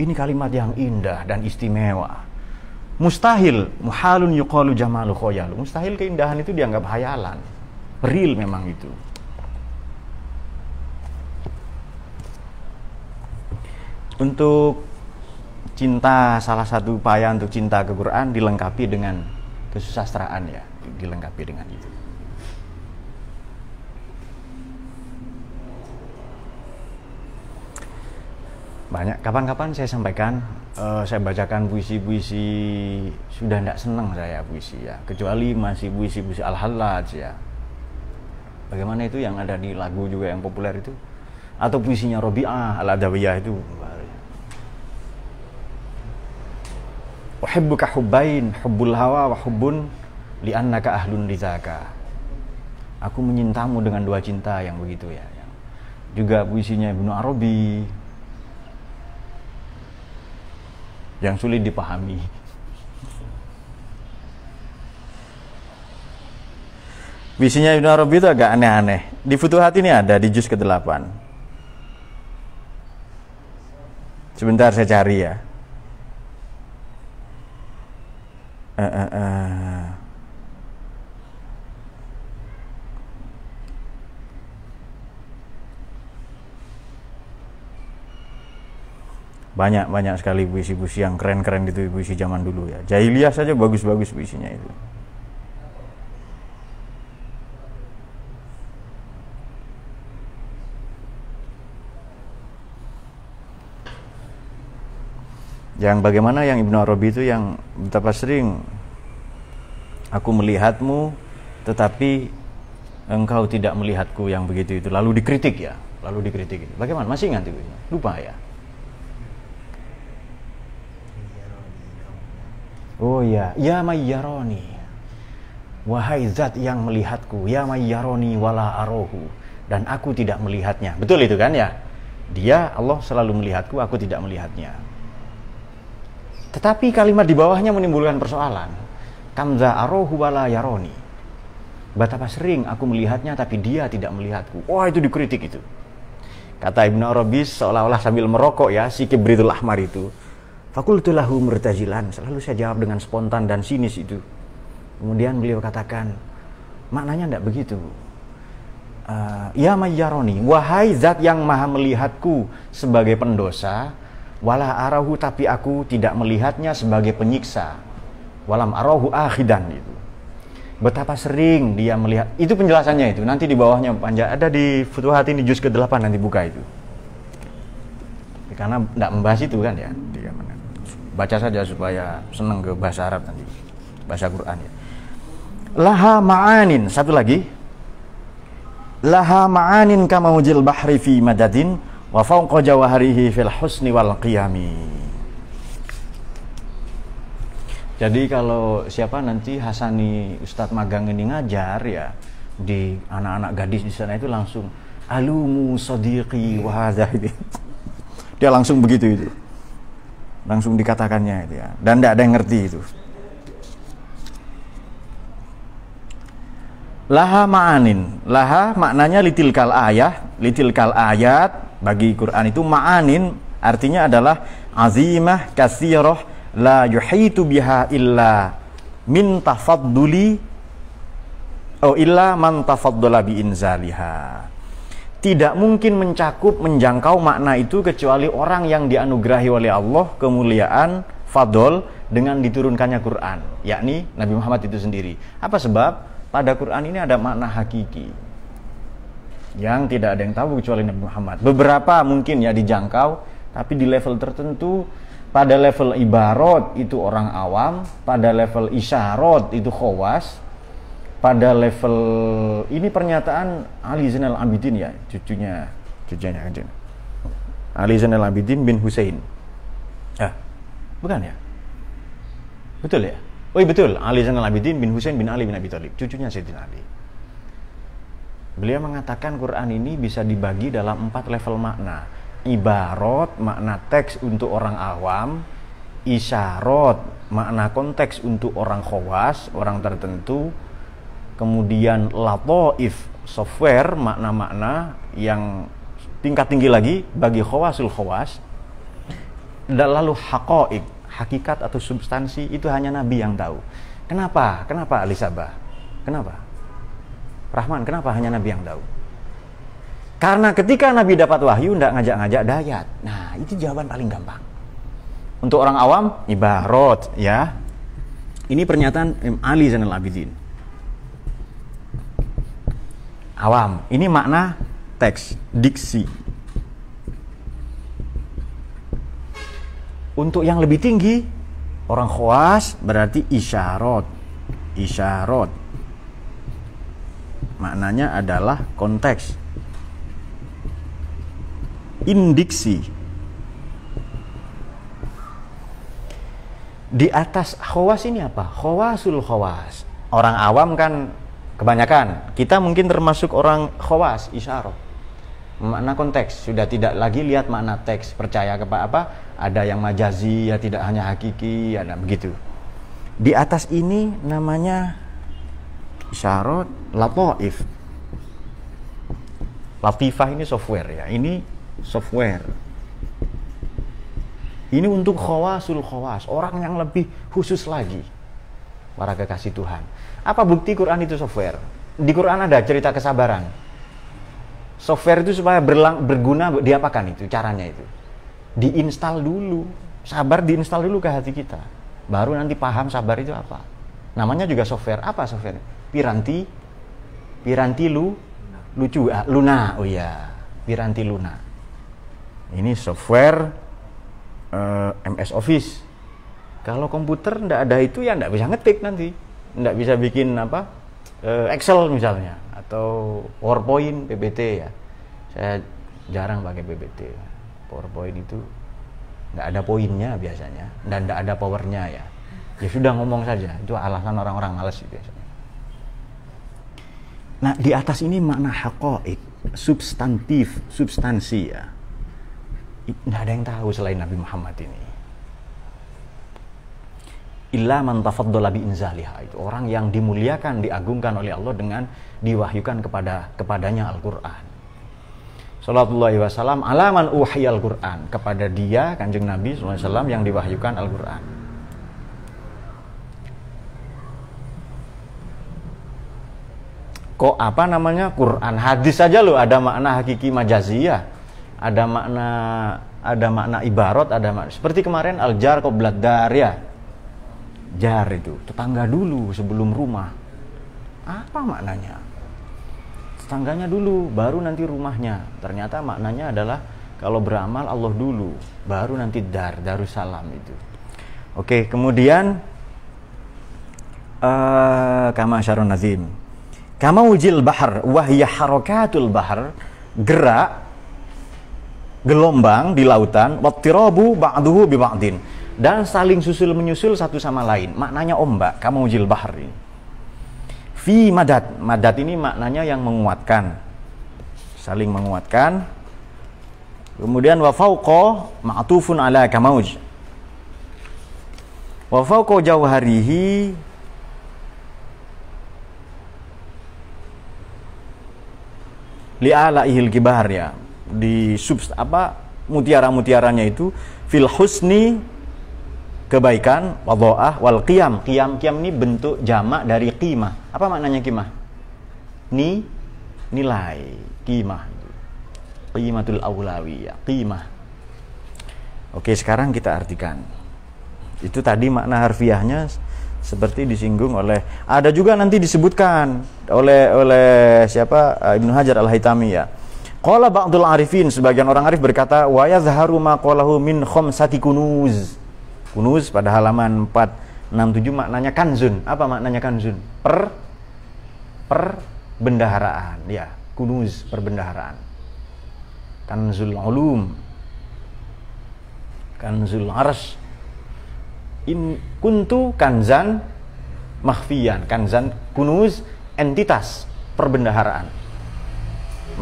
Ini kalimat yang indah dan istimewa. Mustahil, muhalun yuqalu jamalu khoyalu. Mustahil keindahan itu dianggap hayalan. Real memang itu. Untuk cinta salah satu upaya untuk cinta ke Quran dilengkapi dengan kesusastraan ya, dilengkapi dengan itu. Banyak. Kapan-kapan saya sampaikan uh, saya bacakan puisi-puisi sudah tidak senang saya puisi ya. Kecuali masih puisi-puisi al-hallaj ya. Bagaimana itu yang ada di lagu juga yang populer itu? Atau puisinya Robi'ah al-Adawiyah itu? Uhibbuka hubbain hubbul hawa wa hubbun li'annaka ahlun rizaka. Aku menyintamu dengan dua cinta yang begitu ya. Juga puisinya Ibnu Arabi, yang sulit dipahami. Visinya Ibn Arabi itu agak aneh-aneh. Di Futuhat ini ada di juz ke-8. Sebentar saya cari ya. Uh, uh, uh. Banyak banyak sekali puisi-puisi yang keren-keren itu puisi zaman dulu ya. Jahiliyah saja bagus-bagus puisinya itu. Yang bagaimana yang Ibnu Arabi itu yang betapa sering aku melihatmu tetapi engkau tidak melihatku yang begitu itu. Lalu dikritik ya lalu dikritik bagaimana? Masih ingat itu? Lupa ya Oh ya, ya mayyaroni. Wahai zat yang melihatku, ya mayyaroni wala arohu. Dan aku tidak melihatnya. Betul itu kan ya? Dia, Allah selalu melihatku, aku tidak melihatnya. Tetapi kalimat di bawahnya menimbulkan persoalan. Kamza arohu wala yaroni. Betapa sering aku melihatnya tapi dia tidak melihatku. Wah itu dikritik itu. Kata Ibnu Arabi seolah-olah sambil merokok ya si Kibritul Ahmar itu Fakultulahu murtazilan. Selalu saya jawab dengan spontan dan sinis itu. Kemudian beliau katakan, maknanya tidak begitu. Uh, ya mayyaroni, wahai zat yang maha melihatku sebagai pendosa, wala arahu tapi aku tidak melihatnya sebagai penyiksa. Walam arahu akhidan itu. Betapa sering dia melihat, itu penjelasannya itu. Nanti di bawahnya panjang, ada di Futuhat ini juz ke-8 nanti buka itu. Karena tidak membahas itu kan ya. Baca saja supaya senang ke bahasa Arab nanti. Bahasa Quran ya. Laha ma'anin. Satu lagi. Laha ma'anin kamaujil bahri fi madadin wa fawqa jawaharihi fil husni wal qiyami. Jadi kalau siapa nanti Hasani Ustadz Magang ini ngajar ya di anak-anak gadis di sana itu langsung alumu sadiqi wa dia langsung begitu itu langsung dikatakannya itu ya. Dan tidak ada yang ngerti itu. Laha ma'anin. Laha maknanya litil kal ayah. Litil kal ayat bagi Quran itu ma'anin artinya adalah azimah kasiroh la yuhitu biha illa min tafadduli oh illa man tafaddala bi inzaliha tidak mungkin mencakup menjangkau makna itu kecuali orang yang dianugerahi oleh Allah kemuliaan fadol dengan diturunkannya Quran yakni Nabi Muhammad itu sendiri. Apa sebab? Pada Quran ini ada makna hakiki yang tidak ada yang tahu kecuali Nabi Muhammad. Beberapa mungkin ya dijangkau tapi di level tertentu pada level ibarat itu orang awam pada level isyarat itu khawas pada level ini pernyataan Ali Zainal Abidin ya cucunya cucunya kan Ali Zainal Abidin bin Hussein ah bukan ya? Betul ya? Oh betul. Ali Zainal Abidin bin Hussein bin Ali bin Abi Thalib. Cucunya Sayyidina Ali. Beliau mengatakan Quran ini bisa dibagi dalam empat level makna. Ibarat makna teks untuk orang awam. Isyarat makna konteks untuk orang khawas orang tertentu kemudian latoif software makna-makna yang tingkat tinggi lagi bagi khawasul khawas dan lalu hakoik hakikat atau substansi itu hanya Nabi yang tahu. Kenapa? Kenapa Alisabah? Kenapa? Rahman kenapa hanya Nabi yang tahu? Karena ketika Nabi dapat wahyu tidak ngajak-ngajak dayat. Nah itu jawaban paling gampang. Untuk orang awam ibarat ya. Ini pernyataan Ali Zainal Abidin awam. Ini makna teks, diksi. Untuk yang lebih tinggi, orang khawas berarti isyarat. Isyarat. Maknanya adalah konteks. Indiksi. Di atas khawas ini apa? Khawasul khawas. Orang awam kan kebanyakan kita mungkin termasuk orang khawas isyarat. Makna konteks sudah tidak lagi lihat makna teks percaya kepada apa ada yang majazi ya tidak hanya hakiki ada begitu. Di atas ini namanya isyarat latoif latifah ini software ya ini software. Ini untuk khawasul khawas orang yang lebih khusus lagi. Para kekasih Tuhan apa bukti Quran itu software? Di Quran ada cerita kesabaran. Software itu supaya berlang, berguna diapakan itu caranya itu? Diinstal dulu. Sabar diinstal dulu ke hati kita. Baru nanti paham sabar itu apa. Namanya juga software. Apa software? Piranti Piranti lu lucu ah, Luna. Oh iya, Piranti Luna. Ini software uh, eh, MS Office. Kalau komputer ndak ada itu ya ndak bisa ngetik nanti nggak bisa bikin apa uh, Excel misalnya atau PowerPoint PPT ya. Saya jarang pakai PPT PowerPoint itu nggak ada poinnya biasanya dan nggak ada powernya ya. Ya sudah ngomong saja itu alasan orang-orang males biasanya. Nah di atas ini makna hakoik substantif substansi ya. Nggak ada yang tahu selain Nabi Muhammad ini illa man tafaddala bi inzaliha. Itu orang yang dimuliakan diagungkan oleh Allah dengan diwahyukan kepada kepadanya Al-Qur'an. Sallallahu wasallam alaman al Qur'an kepada dia Kanjeng Nabi SAW yang diwahyukan Al-Qur'an. Kok apa namanya? Quran. Hadis saja loh ada makna hakiki majaziyah, ada makna ada makna ibarat, ada makna seperti kemarin al-jar qabla dar ya jar itu. Tetangga dulu sebelum rumah. Apa maknanya? Tetangganya dulu baru nanti rumahnya. Ternyata maknanya adalah kalau beramal Allah dulu baru nanti dar darussalam itu. Oke kemudian uh, kama syarun nazim. Kama ujil bahar wahya harokatul bahar gerak gelombang di lautan wattirabu ba'duhu bi ba'din dan saling susul menyusul satu sama lain. Maknanya ombak, kamu ujil bahar ini. Fi madat, madat ini maknanya yang menguatkan, saling menguatkan. Kemudian wa fauqa ma'tufun ala kamauj. Wa fauqa jauharihi li'alaihil kibar ya di sub apa mutiara-mutiaranya itu fil husni kebaikan wadha'ah wal qiyam. Qiyam qiyam ini bentuk jamak dari qimah. Apa maknanya qimah? Ni nilai qimah. qimatul aulawiyah qimah oke sekarang kita artikan itu tadi makna harfiahnya seperti disinggung oleh ada juga nanti disebutkan oleh oleh siapa Ibnu Hajar Al-Haitami ya Qala ba'dul arifin sebagian orang arif berkata wa yadhharu ma qalahu min khamsati kunuz kunuz pada halaman 467 maknanya kanzun. Apa maknanya kanzun? Per per bendaharaan. Ya kunuz perbendaharaan kanzul ulum. Kanzul ars in kuntu kanzan mahfiyan kanzan kunuz entitas perbendaharaan.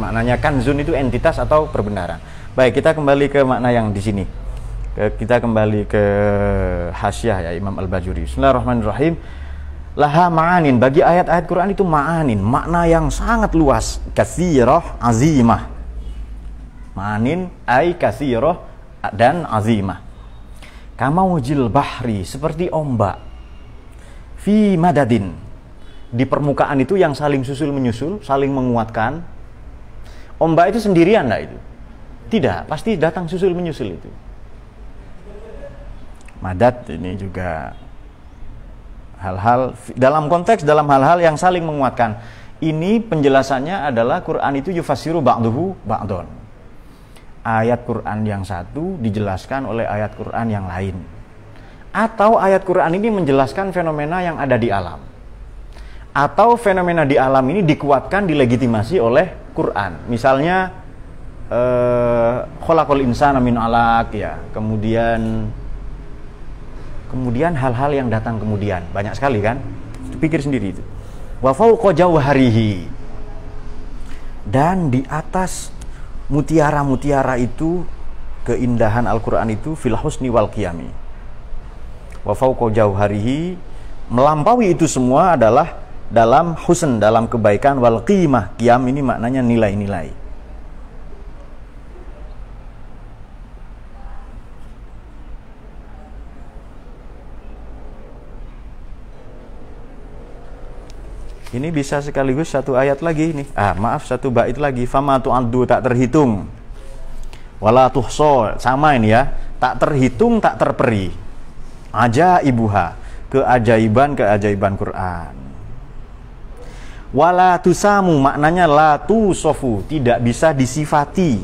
Maknanya kanzun itu entitas atau perbendaharaan. Baik kita kembali ke makna yang di sini kita kembali ke hasyiah ya Imam Al-Bajuri. Bismillahirrahmanirrahim. Laha ma'anin. Bagi ayat-ayat Quran itu ma'anin. Makna yang sangat luas. Kathirah azimah. Ma'anin ay kathirah dan azimah. Wujil bahri seperti ombak. Fi madadin. Di permukaan itu yang saling susul menyusul saling menguatkan. Ombak itu sendirian enggak itu? Tidak. Pasti datang susul menyusul itu madat ini juga hal-hal dalam konteks dalam hal-hal yang saling menguatkan ini penjelasannya adalah Quran itu yufasiru ba'duhu ba'don ayat Quran yang satu dijelaskan oleh ayat Quran yang lain. Atau ayat Quran ini menjelaskan fenomena yang ada di alam. Atau fenomena di alam ini dikuatkan, dilegitimasi oleh Quran. Misalnya, eh, kholakol insana min alak ya. Kemudian kemudian hal-hal yang datang kemudian banyak sekali kan pikir sendiri itu wa fauqa harihi dan di atas mutiara-mutiara itu keindahan Al-Qur'an itu fil husni wal qiyami. Wa fauqa jauharihi melampaui itu semua adalah dalam husn, dalam kebaikan wal qimah. Qiyam ini maknanya nilai-nilai. Ini bisa sekaligus satu ayat lagi nih. Ah, maaf satu bait lagi. Fama tu'addu tak terhitung. Wala tuhso sama ini ya. Tak terhitung, tak terperi. Aja ibuha. Keajaiban keajaiban Quran. Wala tusamu maknanya la sofu tidak bisa disifati.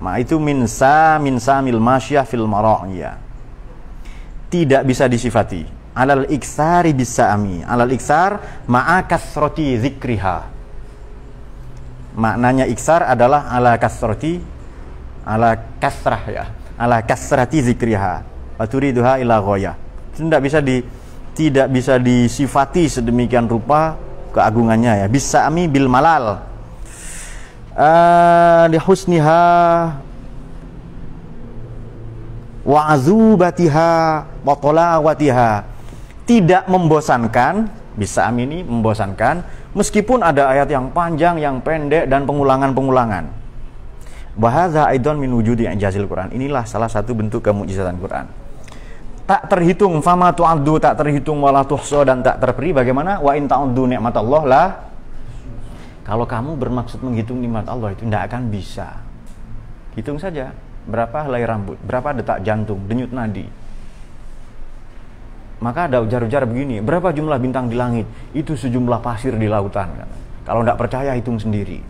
Ma itu minsa minsa mil masyah fil mara'iyah. Tidak bisa disifati alal iksari ami alal iksar ma'a kasroti zikriha. Maknanya iksar adalah ala kasroti ala kasrah ya ala kasrati zikriha. Waturiduha ila goya tidak bisa di tidak bisa disifati sedemikian rupa keagungannya ya. Bisa ami bil malal. Uh, husniha wa azubatiha wa talawatiha tidak membosankan, bisa amini membosankan, meskipun ada ayat yang panjang, yang pendek dan pengulangan-pengulangan. Bahasa aidon min wujudi jazil Quran. Inilah salah satu bentuk kemujizatan Quran. Tak terhitung fama tu'addu tak terhitung wala tuhso dan tak terperi bagaimana wa in ta'uddu nikmat Allah lah kalau kamu bermaksud menghitung nikmat Allah itu tidak akan bisa. Hitung saja berapa helai rambut, berapa detak jantung, denyut nadi, maka ada ujar-ujar begini, berapa jumlah bintang di langit? Itu sejumlah pasir di lautan. Kan? Kalau tidak percaya hitung sendiri.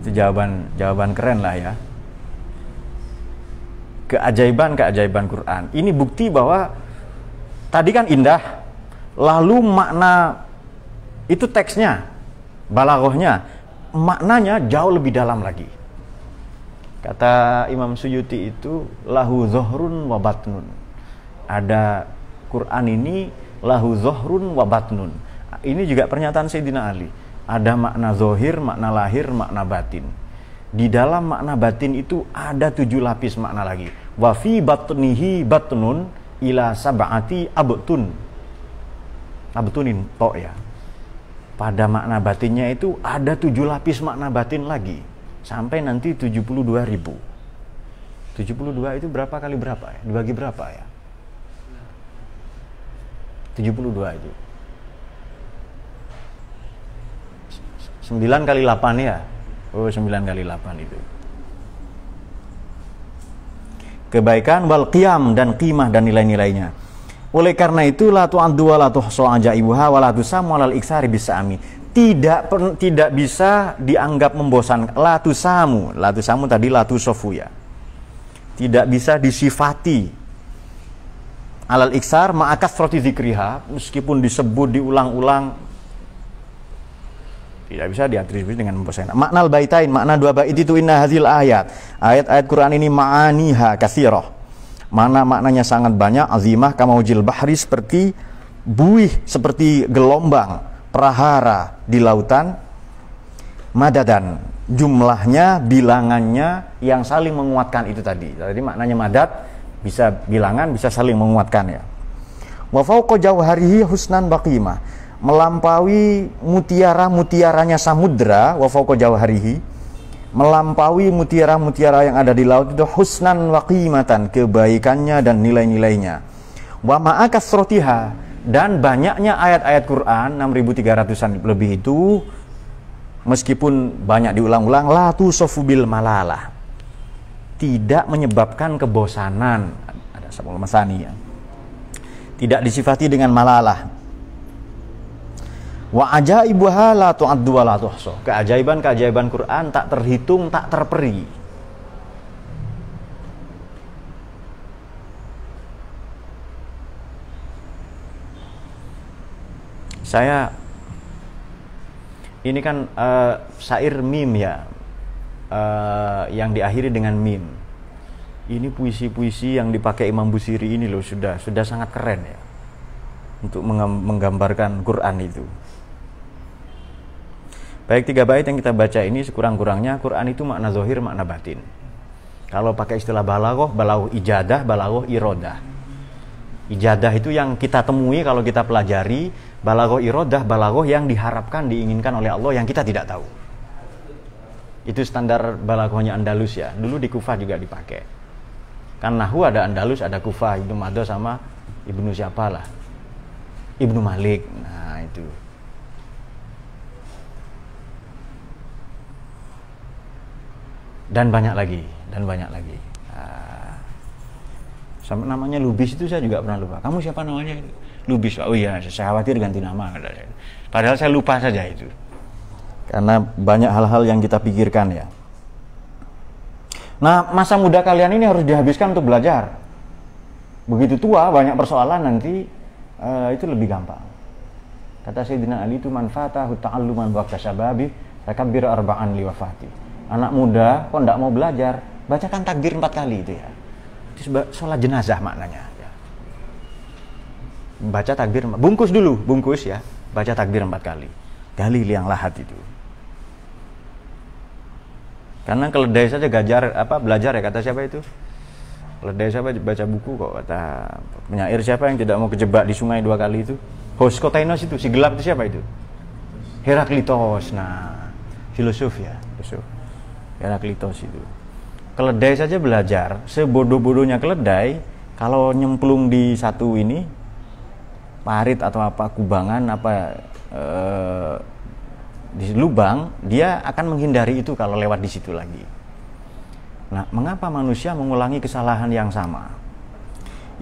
Itu jawaban jawaban keren lah ya. Keajaiban-keajaiban Quran. Ini bukti bahwa tadi kan indah, lalu makna itu teksnya, balaghahnya, maknanya jauh lebih dalam lagi. Kata Imam Suyuti itu lahu zohrun wa batnun ada Quran ini lahu zohrun wa batnun. Ini juga pernyataan Sayyidina Ali. Ada makna zohir, makna lahir, makna batin. Di dalam makna batin itu ada tujuh lapis makna lagi. Wa fi batnihi batnun ila sab'ati abtun. Abtunin, to ya. Pada makna batinnya itu ada tujuh lapis makna batin lagi. Sampai nanti 72 ribu. 72 itu berapa kali berapa ya? Dibagi berapa ya? 72 itu 9 kali 8 ya. Oh, 9 kali 8 itu. Kebaikan wal qiyam dan qimah dan nilai-nilainya. Oleh karena itu la tu'addu wa la tuhsa ajaibuha wa la tusamu alal iksari bisami. Tidak per, tidak bisa dianggap membosankan. La tusamu, la tusamu tadi la tusofu ya. Tidak bisa disifati alal iksar ma'akas roti zikriha meskipun disebut diulang-ulang tidak bisa diatribusi dengan membosankan. Makna baitain, makna dua bait itu inna hadhil ayat. Ayat-ayat Quran ini ma'aniha katsirah. Mana maknanya sangat banyak, azimah kamaujil bahri seperti buih, seperti gelombang, prahara di lautan. Madadan, jumlahnya, bilangannya yang saling menguatkan itu tadi. Jadi maknanya madat bisa bilangan, bisa saling menguatkan ya. Wa fauqa jauharihi husnan baqimah melampaui mutiara-mutiaranya samudra wa fauqa jawharihi. Melampaui mutiara-mutiara yang ada di laut itu husnan wa qimatan kebaikannya dan nilai-nilainya. Wa ma'akasrotiha dan banyaknya ayat-ayat Quran 6300-an lebih itu meskipun banyak diulang-ulang la tusofubil malalah tidak menyebabkan kebosanan ada sabul masani ya tidak disifati dengan malalah Wa ajaibuha la tu'addu wa la tuhsa. Keajaiban-keajaiban Quran tak terhitung, tak terperi. Saya ini kan uh, syair mim ya. Uh, yang diakhiri dengan mim. Ini puisi-puisi yang dipakai Imam Busiri ini loh sudah sudah sangat keren ya. Untuk menggambarkan Quran itu. Baik tiga bait yang kita baca ini sekurang-kurangnya Quran itu makna zohir, makna batin. Kalau pakai istilah balagoh, balagoh ijadah, balagoh irodah. Ijadah itu yang kita temui kalau kita pelajari, balagoh irodah, balagoh yang diharapkan, diinginkan oleh Allah yang kita tidak tahu. Itu standar balagohnya Andalus ya. Dulu di Kufah juga dipakai. Kan Nahu ada Andalus, ada Kufah, Ibnu Mado sama Ibnu siapa lah. Ibnu Malik. Nah, itu. dan banyak lagi dan banyak lagi uh, sampai namanya Lubis itu saya juga pernah lupa kamu siapa namanya Lubis oh iya saya khawatir ganti nama padahal saya lupa saja itu karena banyak hal-hal yang kita pikirkan ya. Nah masa muda kalian ini harus dihabiskan untuk belajar. Begitu tua banyak persoalan nanti uh, itu lebih gampang. Kata Sayyidina Ali itu manfaatahu ta'alluman waqta syababi takabbir arba'an liwafati anak muda kok tidak mau belajar? Bacakan takbir empat kali itu ya. Itu sholat jenazah maknanya ya. baca takbir bungkus dulu bungkus ya. Baca takbir empat kali. Gali liang lahat itu karena keledai saja gajar apa belajar ya kata siapa itu? Keledai siapa baca buku kok kata penyair siapa yang tidak mau kejebak di sungai dua kali itu? Hoskotainos itu si gelap itu siapa itu? Heraklitos nah filosof ya filosof. Heraklitos itu. Keledai saja belajar, sebodoh-bodohnya keledai, kalau nyemplung di satu ini, parit atau apa kubangan apa eh, di lubang, dia akan menghindari itu kalau lewat di situ lagi. Nah, mengapa manusia mengulangi kesalahan yang sama?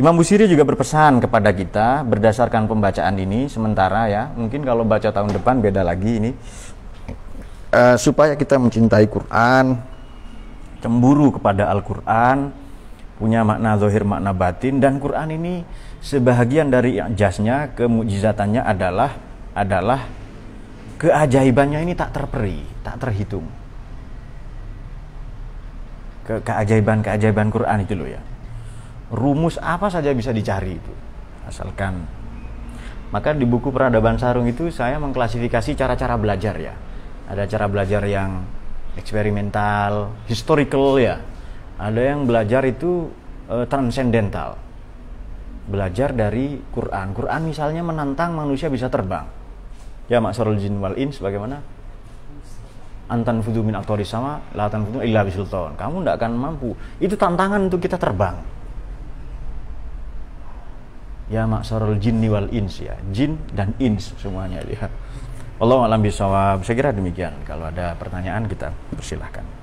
Imam Busiri juga berpesan kepada kita berdasarkan pembacaan ini sementara ya, mungkin kalau baca tahun depan beda lagi ini uh, supaya kita mencintai Quran, cemburu kepada Al-Quran, punya makna zahir, makna batin, dan Quran ini sebahagian dari jasnya, kemujizatannya adalah adalah keajaibannya ini tak terperi, tak terhitung. Ke keajaiban-keajaiban Quran itu loh ya. Rumus apa saja bisa dicari itu. Asalkan maka di buku peradaban sarung itu saya mengklasifikasi cara-cara belajar ya ada cara belajar yang eksperimental, historical ya. Ada yang belajar itu uh, transcendental. Belajar dari Quran. Quran misalnya menantang manusia bisa terbang. Ya maksarul jin wal ins bagaimana? Antan fudu min aktoris sama, latan fudu illa bisultan. Kamu tidak akan mampu. Itu tantangan untuk kita terbang. Ya maksarul jin wal ins ya. Jin dan ins semuanya dia Allah alam bisawab. Saya kira demikian. Kalau ada pertanyaan kita persilahkan.